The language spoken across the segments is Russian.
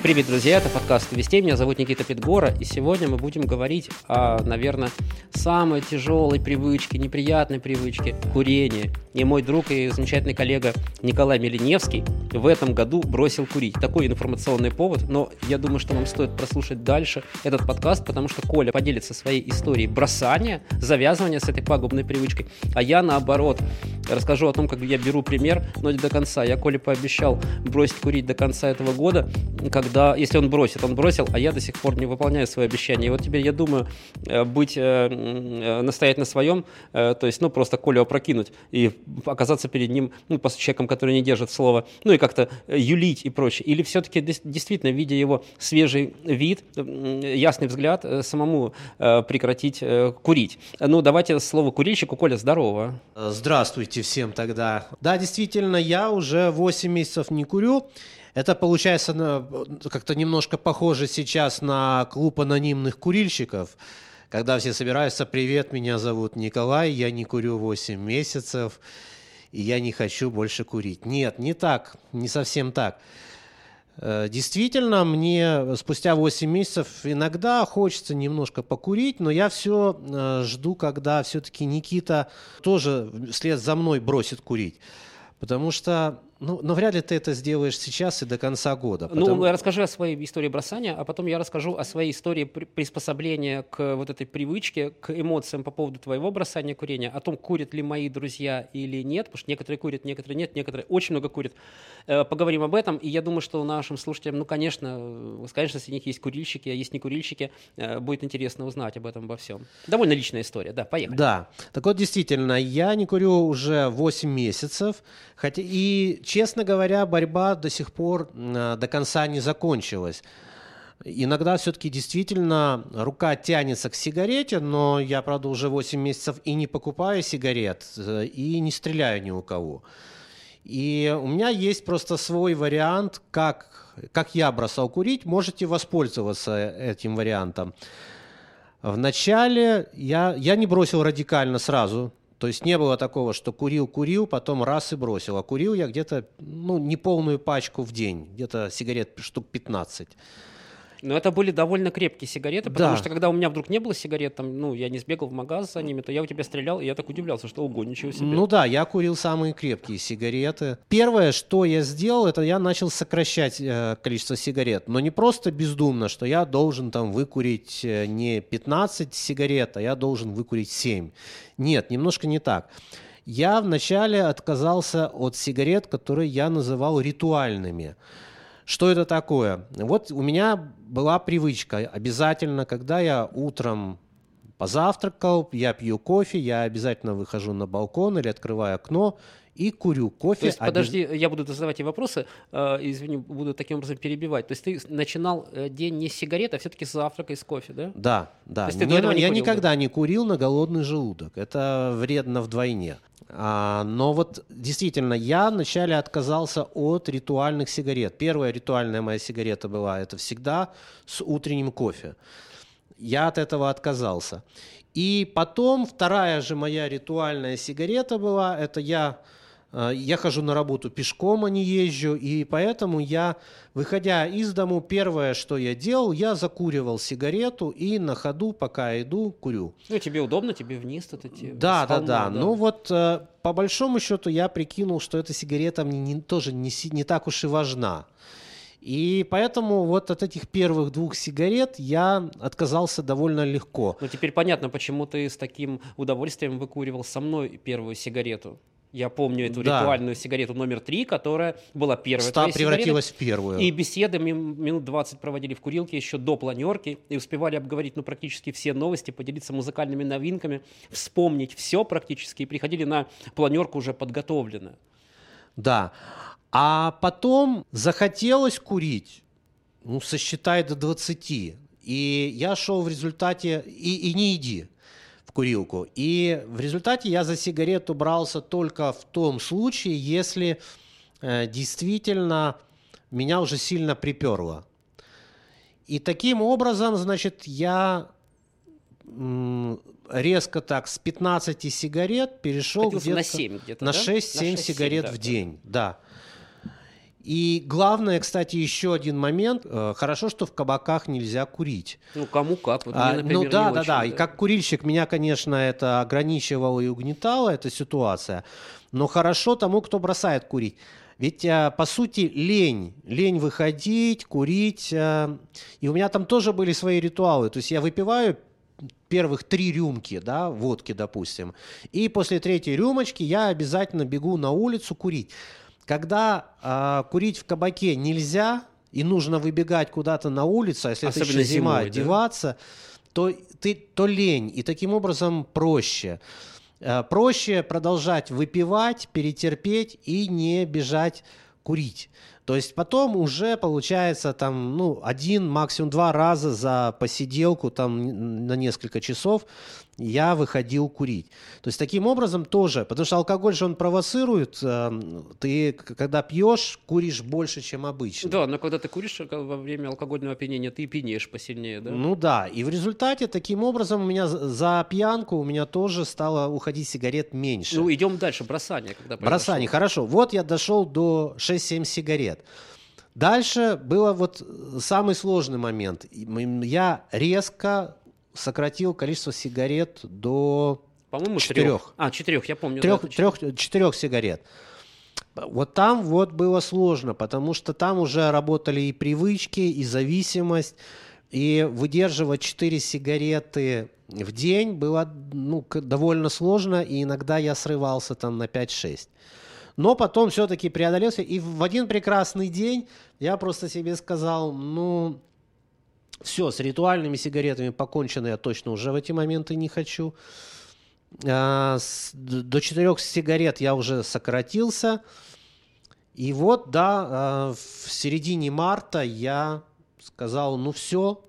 Привет, друзья, это подкаст «Вестей», меня зовут Никита Петгора, и сегодня мы будем говорить о, наверное, самой тяжелой привычке, неприятной привычке – курении. И мой друг и замечательный коллега Николай Милиневский в этом году бросил курить. Такой информационный повод, но я думаю, что вам стоит прослушать дальше этот подкаст, потому что Коля поделится своей историей бросания, завязывания с этой пагубной привычкой, а я, наоборот, расскажу о том, как я беру пример, но не до конца. Я Коле пообещал бросить курить до конца этого года, когда, если он бросит, он бросил, а я до сих пор не выполняю свои обещания. И вот теперь я думаю э, быть, э, э, настоять на своем, то есть, ну, просто Колю опрокинуть и оказаться перед ним, ну, по человеком, который не держит слова, ну, и как-то юлить и прочее. Или все-таки действительно, видя его свежий вид, ясный взгляд, самому прекратить курить. Ну, давайте слово курильщику. Коля, здорово. Здравствуйте всем тогда. Да, действительно, я уже 8 месяцев не курю. Это получается как-то немножко похоже сейчас на клуб анонимных курильщиков, когда все собираются, привет, меня зовут Николай, я не курю 8 месяцев, и я не хочу больше курить. Нет, не так, не совсем так. Э, действительно, мне спустя 8 месяцев иногда хочется немножко покурить, но я все э, жду, когда все-таки Никита тоже вслед за мной бросит курить. Потому что ну, но вряд ли ты это сделаешь сейчас и до конца года. Ну, потому... Ну, расскажи о своей истории бросания, а потом я расскажу о своей истории приспособления к вот этой привычке, к эмоциям по поводу твоего бросания курения, о том, курят ли мои друзья или нет, потому что некоторые курят, некоторые нет, некоторые очень много курят. Э, поговорим об этом, и я думаю, что нашим слушателям, ну, конечно, конечно, среди них есть курильщики, а есть не курильщики, э, будет интересно узнать об этом, обо всем. Довольно личная история, да, поехали. Да, так вот, действительно, я не курю уже 8 месяцев, хотя и честно говоря, борьба до сих пор э, до конца не закончилась. Иногда все-таки действительно рука тянется к сигарете, но я, правда, уже 8 месяцев и не покупаю сигарет, э, и не стреляю ни у кого. И у меня есть просто свой вариант, как, как я бросал курить. Можете воспользоваться этим вариантом. Вначале я, я не бросил радикально сразу, то есть не было такого, что курил-курил, потом раз и бросил. А курил я где-то, ну, не полную пачку в день, где-то сигарет штук 15. Но это были довольно крепкие сигареты, потому да. что когда у меня вдруг не было сигарет, там, ну, я не сбегал в магаз за ними, то я у тебя стрелял, и я так удивлялся, что ого, ничего себе. Ну да, я курил самые крепкие сигареты. Первое, что я сделал, это я начал сокращать э, количество сигарет. Но не просто бездумно, что я должен там выкурить э, не 15 сигарет, а я должен выкурить 7. Нет, немножко не так. Я вначале отказался от сигарет, которые я называл ритуальными. Что это такое? Вот у меня была привычка обязательно, когда я утром позавтракал, я пью кофе, я обязательно выхожу на балкон или открываю окно и курю кофе. То есть, обез... подожди, я буду задавать тебе вопросы, э, извини, буду таким образом перебивать. То есть ты начинал э, день не с сигарет, а все-таки с завтрака и с кофе, да? Да, да. То есть ты не, не я курил, никогда да? не курил на голодный желудок. Это вредно вдвойне. А, но вот действительно, я вначале отказался от ритуальных сигарет. Первая ритуальная моя сигарета была, это всегда с утренним кофе. Я от этого отказался. И потом вторая же моя ритуальная сигарета была, это я я хожу на работу пешком, а не езжу, и поэтому я, выходя из дому, первое, что я делал, я закуривал сигарету и на ходу, пока иду, курю. Ну, тебе удобно, тебе вниз тут идти. Да, да, да, да. Ну вот, э, по большому счету, я прикинул, что эта сигарета мне не, тоже не, не так уж и важна. И поэтому вот от этих первых двух сигарет я отказался довольно легко. Ну, теперь понятно, почему ты с таким удовольствием выкуривал со мной первую сигарету. Я помню эту да. ритуальную сигарету номер три, которая была первой. Ста превратилась сигареты. в первую. И беседы минут 20 проводили в курилке еще до планерки и успевали обговорить ну, практически все новости, поделиться музыкальными новинками, вспомнить все практически и приходили на планерку уже подготовленно. Да. А потом захотелось курить, ну, сосчитай до 20. И я шел в результате, и, и не иди курилку. И в результате я за сигарету брался только в том случае, если э, действительно меня уже сильно приперло. И таким образом, значит, я резко так с 15 сигарет перешел где-то на 7 где-то, на да? 6-7 сигарет да, в день, да. И главное, кстати, еще один момент. Э, хорошо, что в кабаках нельзя курить. Ну, кому как. Вот а, мне, например, ну да, да, да. И как курильщик меня, конечно, это ограничивало и угнетало, эта ситуация. Но хорошо тому, кто бросает курить. Ведь, э, по сути, лень. Лень выходить, курить. Э, и у меня там тоже были свои ритуалы. То есть я выпиваю первых три рюмки, да, водки, допустим. И после третьей рюмочки я обязательно бегу на улицу курить. Когда э, курить в кабаке нельзя, и нужно выбегать куда-то на улицу, а если Особенно это еще зима, зимой, одеваться, да? то, ты, то лень, и таким образом проще. Э, проще продолжать выпивать, перетерпеть и не бежать курить. То есть потом уже получается там, ну, один, максимум два раза за посиделку там на несколько часов я выходил курить. То есть таким образом тоже, потому что алкоголь же он провоцирует, эм, ты когда пьешь, куришь больше, чем обычно. Да, но когда ты куришь во время алкогольного опьянения, ты пьянеешь посильнее, да? Ну да, и в результате таким образом у меня за пьянку у меня тоже стало уходить сигарет меньше. Ну идем дальше, бросание. Когда бросание, хорошо. Вот я дошел до 6-7 сигарет. Дальше было вот самый сложный момент. Я резко сократил количество сигарет до по-моему, четырех. А, четырех, я помню. Трех, да, трех, четырех сигарет. Вот там вот было сложно, потому что там уже работали и привычки, и зависимость, и выдерживать 4 сигареты в день было ну, довольно сложно, и иногда я срывался там на 5-6. Но потом все-таки преодолелся, и в один прекрасный день я просто себе сказал, ну, все, с ритуальными сигаретами покончено я точно уже в эти моменты не хочу. А, с, до четырех сигарет я уже сократился. И вот, да, а, в середине марта я сказал, ну все,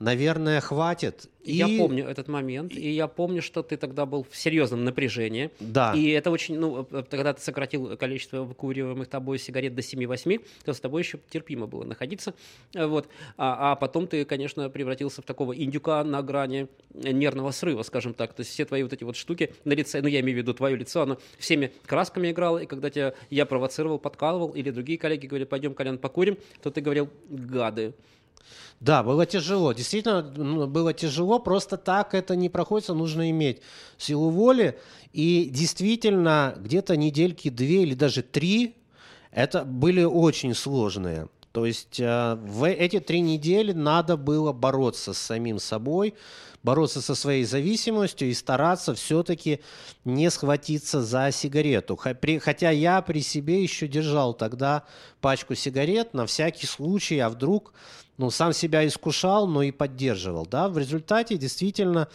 наверное, хватит. И... Я помню этот момент, и я помню, что ты тогда был в серьезном напряжении. Да. И это очень, ну, э, когда ты сократил количество выкуриваемых тобой сигарет до 7-8, то с тобой еще терпимо было находиться. Э, вот. А, а потом ты, конечно, превратился в такого индюка на грани нервного срыва, скажем так. То есть все твои вот эти вот штуки на лице, ну, я имею в виду твое лицо, оно всеми красками играло, и когда тебя я провоцировал, подкалывал, или другие коллеги говорили, пойдем, Колян, покурим, то ты говорил, гады. Да, было тяжело. Действительно, ну, было тяжело. Просто так это не проходится. Нужно иметь силу воли. И действительно, где-то недельки две или даже три это были очень сложные. То есть э, в эти три недели надо было бороться с самим собой, бороться со своей зависимостью и стараться все-таки не схватиться за сигарету. Хотя я при себе еще держал тогда пачку сигарет на всякий случай, а вдруг ну, сам себя искушал, но и поддерживал. Да? В результате действительно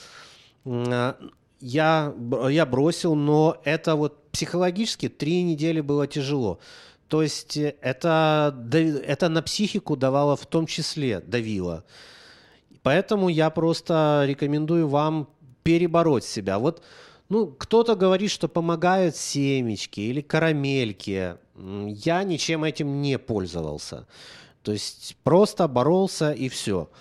я, я бросил, но это вот психологически три недели было тяжело. То есть э, это, это на психику давало в том числе, давило. Поэтому я просто рекомендую вам перебороть себя. Вот ну, кто-то говорит, что помогают семечки или карамельки. Я ничем этим не пользовался. То есть просто боролся и все.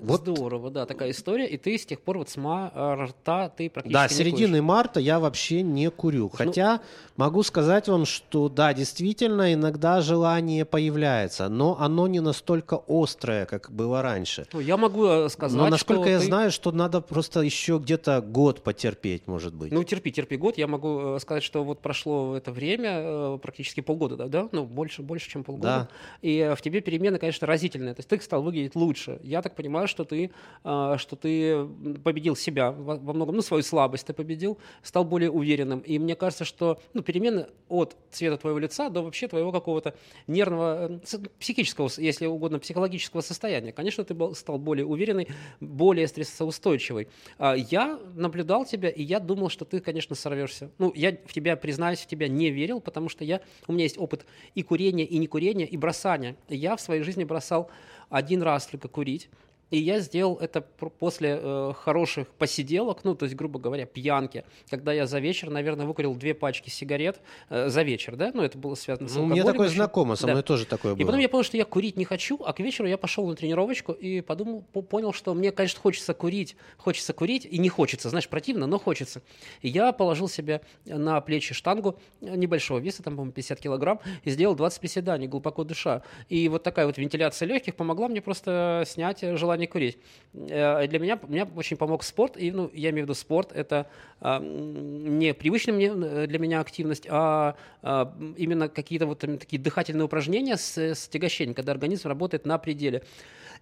Вот. Здорово, да, такая история. И ты с тех пор вот с марта ты практически Да, с середины марта я вообще не курю. Ну, Хотя могу сказать вам, что да, действительно, иногда желание появляется, но оно не настолько острое, как было раньше. Ну, я могу э, сказать, Но насколько что я ты... знаю, что надо просто еще где-то год потерпеть, может быть. Ну, терпи, терпи год. Я могу э, сказать, что вот прошло это время, э, практически полгода, да, да? Ну, больше, больше, чем полгода. Да. И в тебе перемены, конечно, разительные. То есть ты стал выглядеть лучше. Я так понимаю, что ты, а, что ты победил себя во многом, ну, свою слабость ты победил, стал более уверенным. И мне кажется, что ну, перемены от цвета твоего лица до вообще твоего какого-то нервного, э, психического, если угодно, психологического состояния. Конечно, ты был, стал более уверенный, более стрессоустойчивый. А я наблюдал тебя, и я думал, что ты, конечно, сорвешься. Ну, я в тебя, признаюсь, в тебя не верил, потому что я, у меня есть опыт и курения, и не курения, и бросания. Я в своей жизни бросал один раз только курить. И я сделал это после э, хороших посиделок, ну, то есть, грубо говоря, пьянки, когда я за вечер, наверное, выкурил две пачки сигарет э, за вечер, да, ну, это было связано с ну, Мне такое знакомо, со мной да. тоже такое было. И потом я понял, что я курить не хочу, а к вечеру я пошел на тренировочку и подумал, понял, что мне, конечно, хочется курить, хочется курить, и не хочется, знаешь, противно, но хочется. И я положил себе на плечи штангу небольшого веса, там, по-моему, 50 килограмм, и сделал 20 приседаний, глубоко дыша. И вот такая вот вентиляция легких помогла мне просто снять желание не курить. Э, для меня, меня очень помог спорт, и, ну, я имею в виду спорт, это а, не привычная мне, э, для меня активность, а, а именно какие-то вот такие дыхательные упражнения с, с тягощением, когда организм работает на пределе.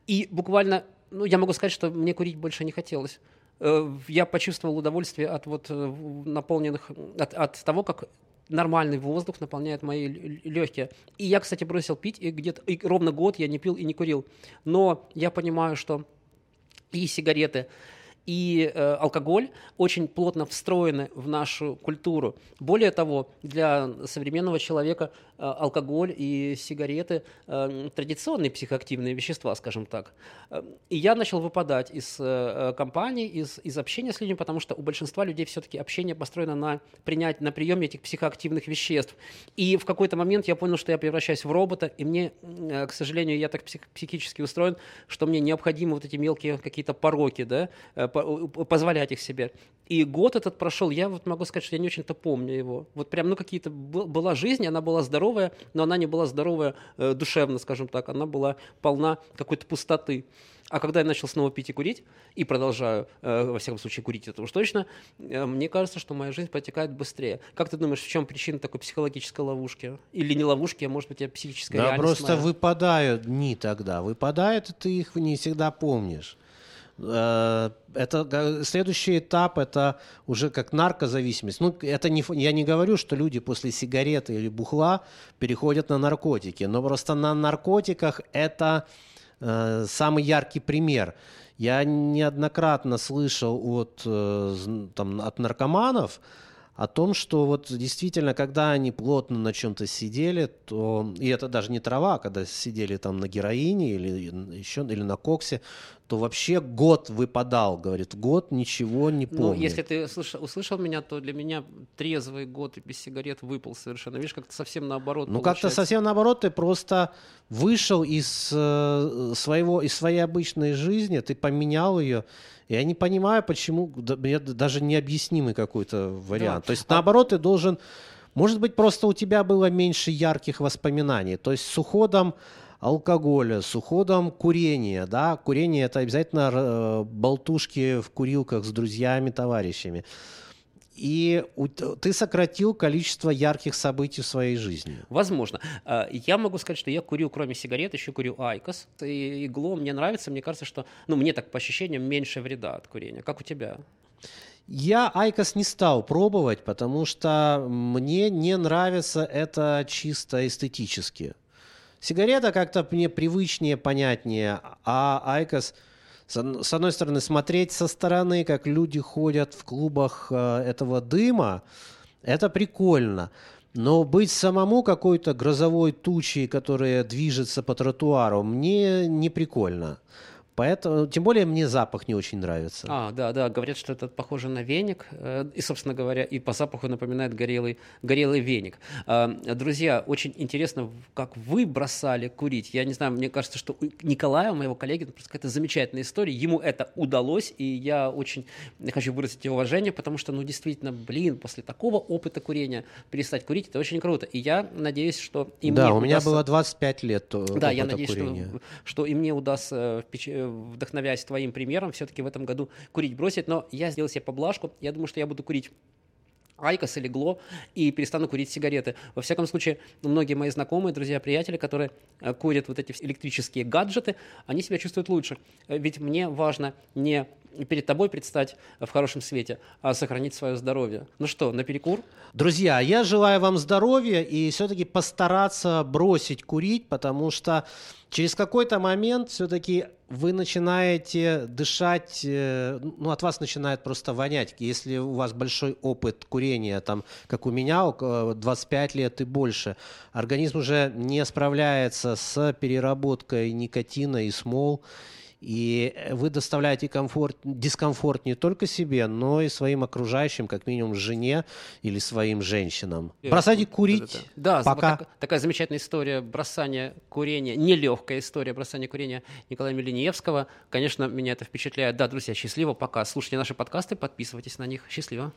И буквально, ну, я могу сказать, что мне курить больше не хотелось э, я почувствовал удовольствие от вот наполненных, от, от того, как нормальный воздух наполняет мои легкие. И я, кстати, бросил пить, и где-то и ровно год я не пил и не курил. Но я понимаю, что и сигареты, и э, алкоголь очень плотно встроены в нашу культуру. Более того, для современного человека э, алкоголь и сигареты э, традиционные психоактивные вещества, скажем так. Э, и я начал выпадать из э, компании, из, из общения с людьми, потому что у большинства людей все-таки общение построено на принять, на приеме этих психоактивных веществ. И в какой-то момент я понял, что я превращаюсь в робота, и мне, э, к сожалению, я так псих, психически устроен, что мне необходимы вот эти мелкие какие-то пороки, да, э, позволять их себе. И год этот прошел, я вот могу сказать, что я не очень-то помню его. Вот прям, ну, какие-то... Была жизнь, она была здоровая, но она не была здоровая э, душевно, скажем так. Она была полна какой-то пустоты. А когда я начал снова пить и курить, и продолжаю, э, во всяком случае, курить, это уж точно, э, мне кажется, что моя жизнь протекает быстрее. Как ты думаешь, в чем причина такой психологической ловушки? Или не ловушки, а может быть, я психическая да, реальность просто моя? выпадают дни тогда. Выпадают, и ты их не всегда помнишь. Э, это следующий этап, это уже как наркозависимость. Ну, это не, я не говорю, что люди после сигареты или бухла переходят на наркотики, но просто на наркотиках это э, самый яркий пример. Я неоднократно слышал от, э, там, от наркоманов, о том, что вот действительно, когда они плотно на чем-то сидели, то, и это даже не трава, а когда сидели там на героине или еще, или на коксе, то вообще год выпадал, говорит, год ничего не помню. Ну, если ты слышал, услышал меня, то для меня трезвый год без сигарет выпал совершенно. Видишь, как-то совсем наоборот Ну, как-то совсем наоборот, ты просто вышел из э, своего, из своей обычной жизни, ты поменял ее, я не понимаю, почему, мне даже необъяснимый какой-то вариант. Да. То есть, а наоборот, ты должен... Может быть, просто у тебя было меньше ярких воспоминаний. То есть с уходом алкоголя, с уходом курения, да, курение это обязательно э, болтушки в курилках с друзьями, товарищами и ты сократил количество ярких событий в своей жизни. Возможно. А, я могу сказать, что я курю, кроме сигарет, еще курю IQOS. И glo мне нравится. Мне кажется, что, ну, мне так по ощущениям, меньше вреда от курения. Как у тебя? Я IQOS не стал пробовать, потому что мне не нравится это чисто эстетически. Сигарета как-то мне привычнее, понятнее, а IQOS... С одной стороны, смотреть со стороны, как люди ходят в клубах э, этого дыма, это прикольно. Но быть самому какой-то грозовой тучей, которая движется по тротуару, мне не прикольно. Поэтому, тем более, мне запах не очень нравится. А, да, да, говорят, что это похоже на веник, э, и, собственно говоря, и по запаху напоминает горелый, горелый веник. Э, друзья, очень интересно, как вы бросали курить. Я не знаю, мне кажется, что у Николая, моего коллеги, просто какая-то замечательная история. Ему это удалось, и я очень хочу выразить его уважение, потому что, ну, действительно, блин, после такого опыта курения перестать курить, это очень круто. И я надеюсь, что и да, мне у меня удастся... было 25 лет Да, я надеюсь, что, что и мне удастся вдохновяясь твоим примером, все-таки в этом году курить бросить. Но я сделал себе поблажку. Я думаю, что я буду курить IQOS или glo и перестану курить сигареты. Во всяком случае, многие мои знакомые, друзья, приятели, которые э, курят вот эти электрические гаджеты, они себя чувствуют лучше. Э, ведь мне важно не перед тобой предстать в хорошем свете, а сохранить свое здоровье. Ну что, на перекур? Друзья, я желаю вам здоровья и все-таки постараться бросить курить, потому что через какой-то момент все-таки вы начинаете дышать, э, ну, от вас начинает просто вонять. Если у вас большой опыт курения, там, как у меня, около 25 лет и больше, организм уже не справляется с переработкой никотина и смол, И вы доставляете комфорт, дискомфорт не только себе, но и своим окружающим, как минимум жене или своим женщинам. Э, Бросайте курить. Да, пока. Так, такая замечательная история бросания курения, нелегкая история бросания курения Николая Милиневского. Конечно, меня это впечатляет. Да, друзья, счастливо, пока. Слушайте наши подкасты, подписывайтесь на них. Счастливо.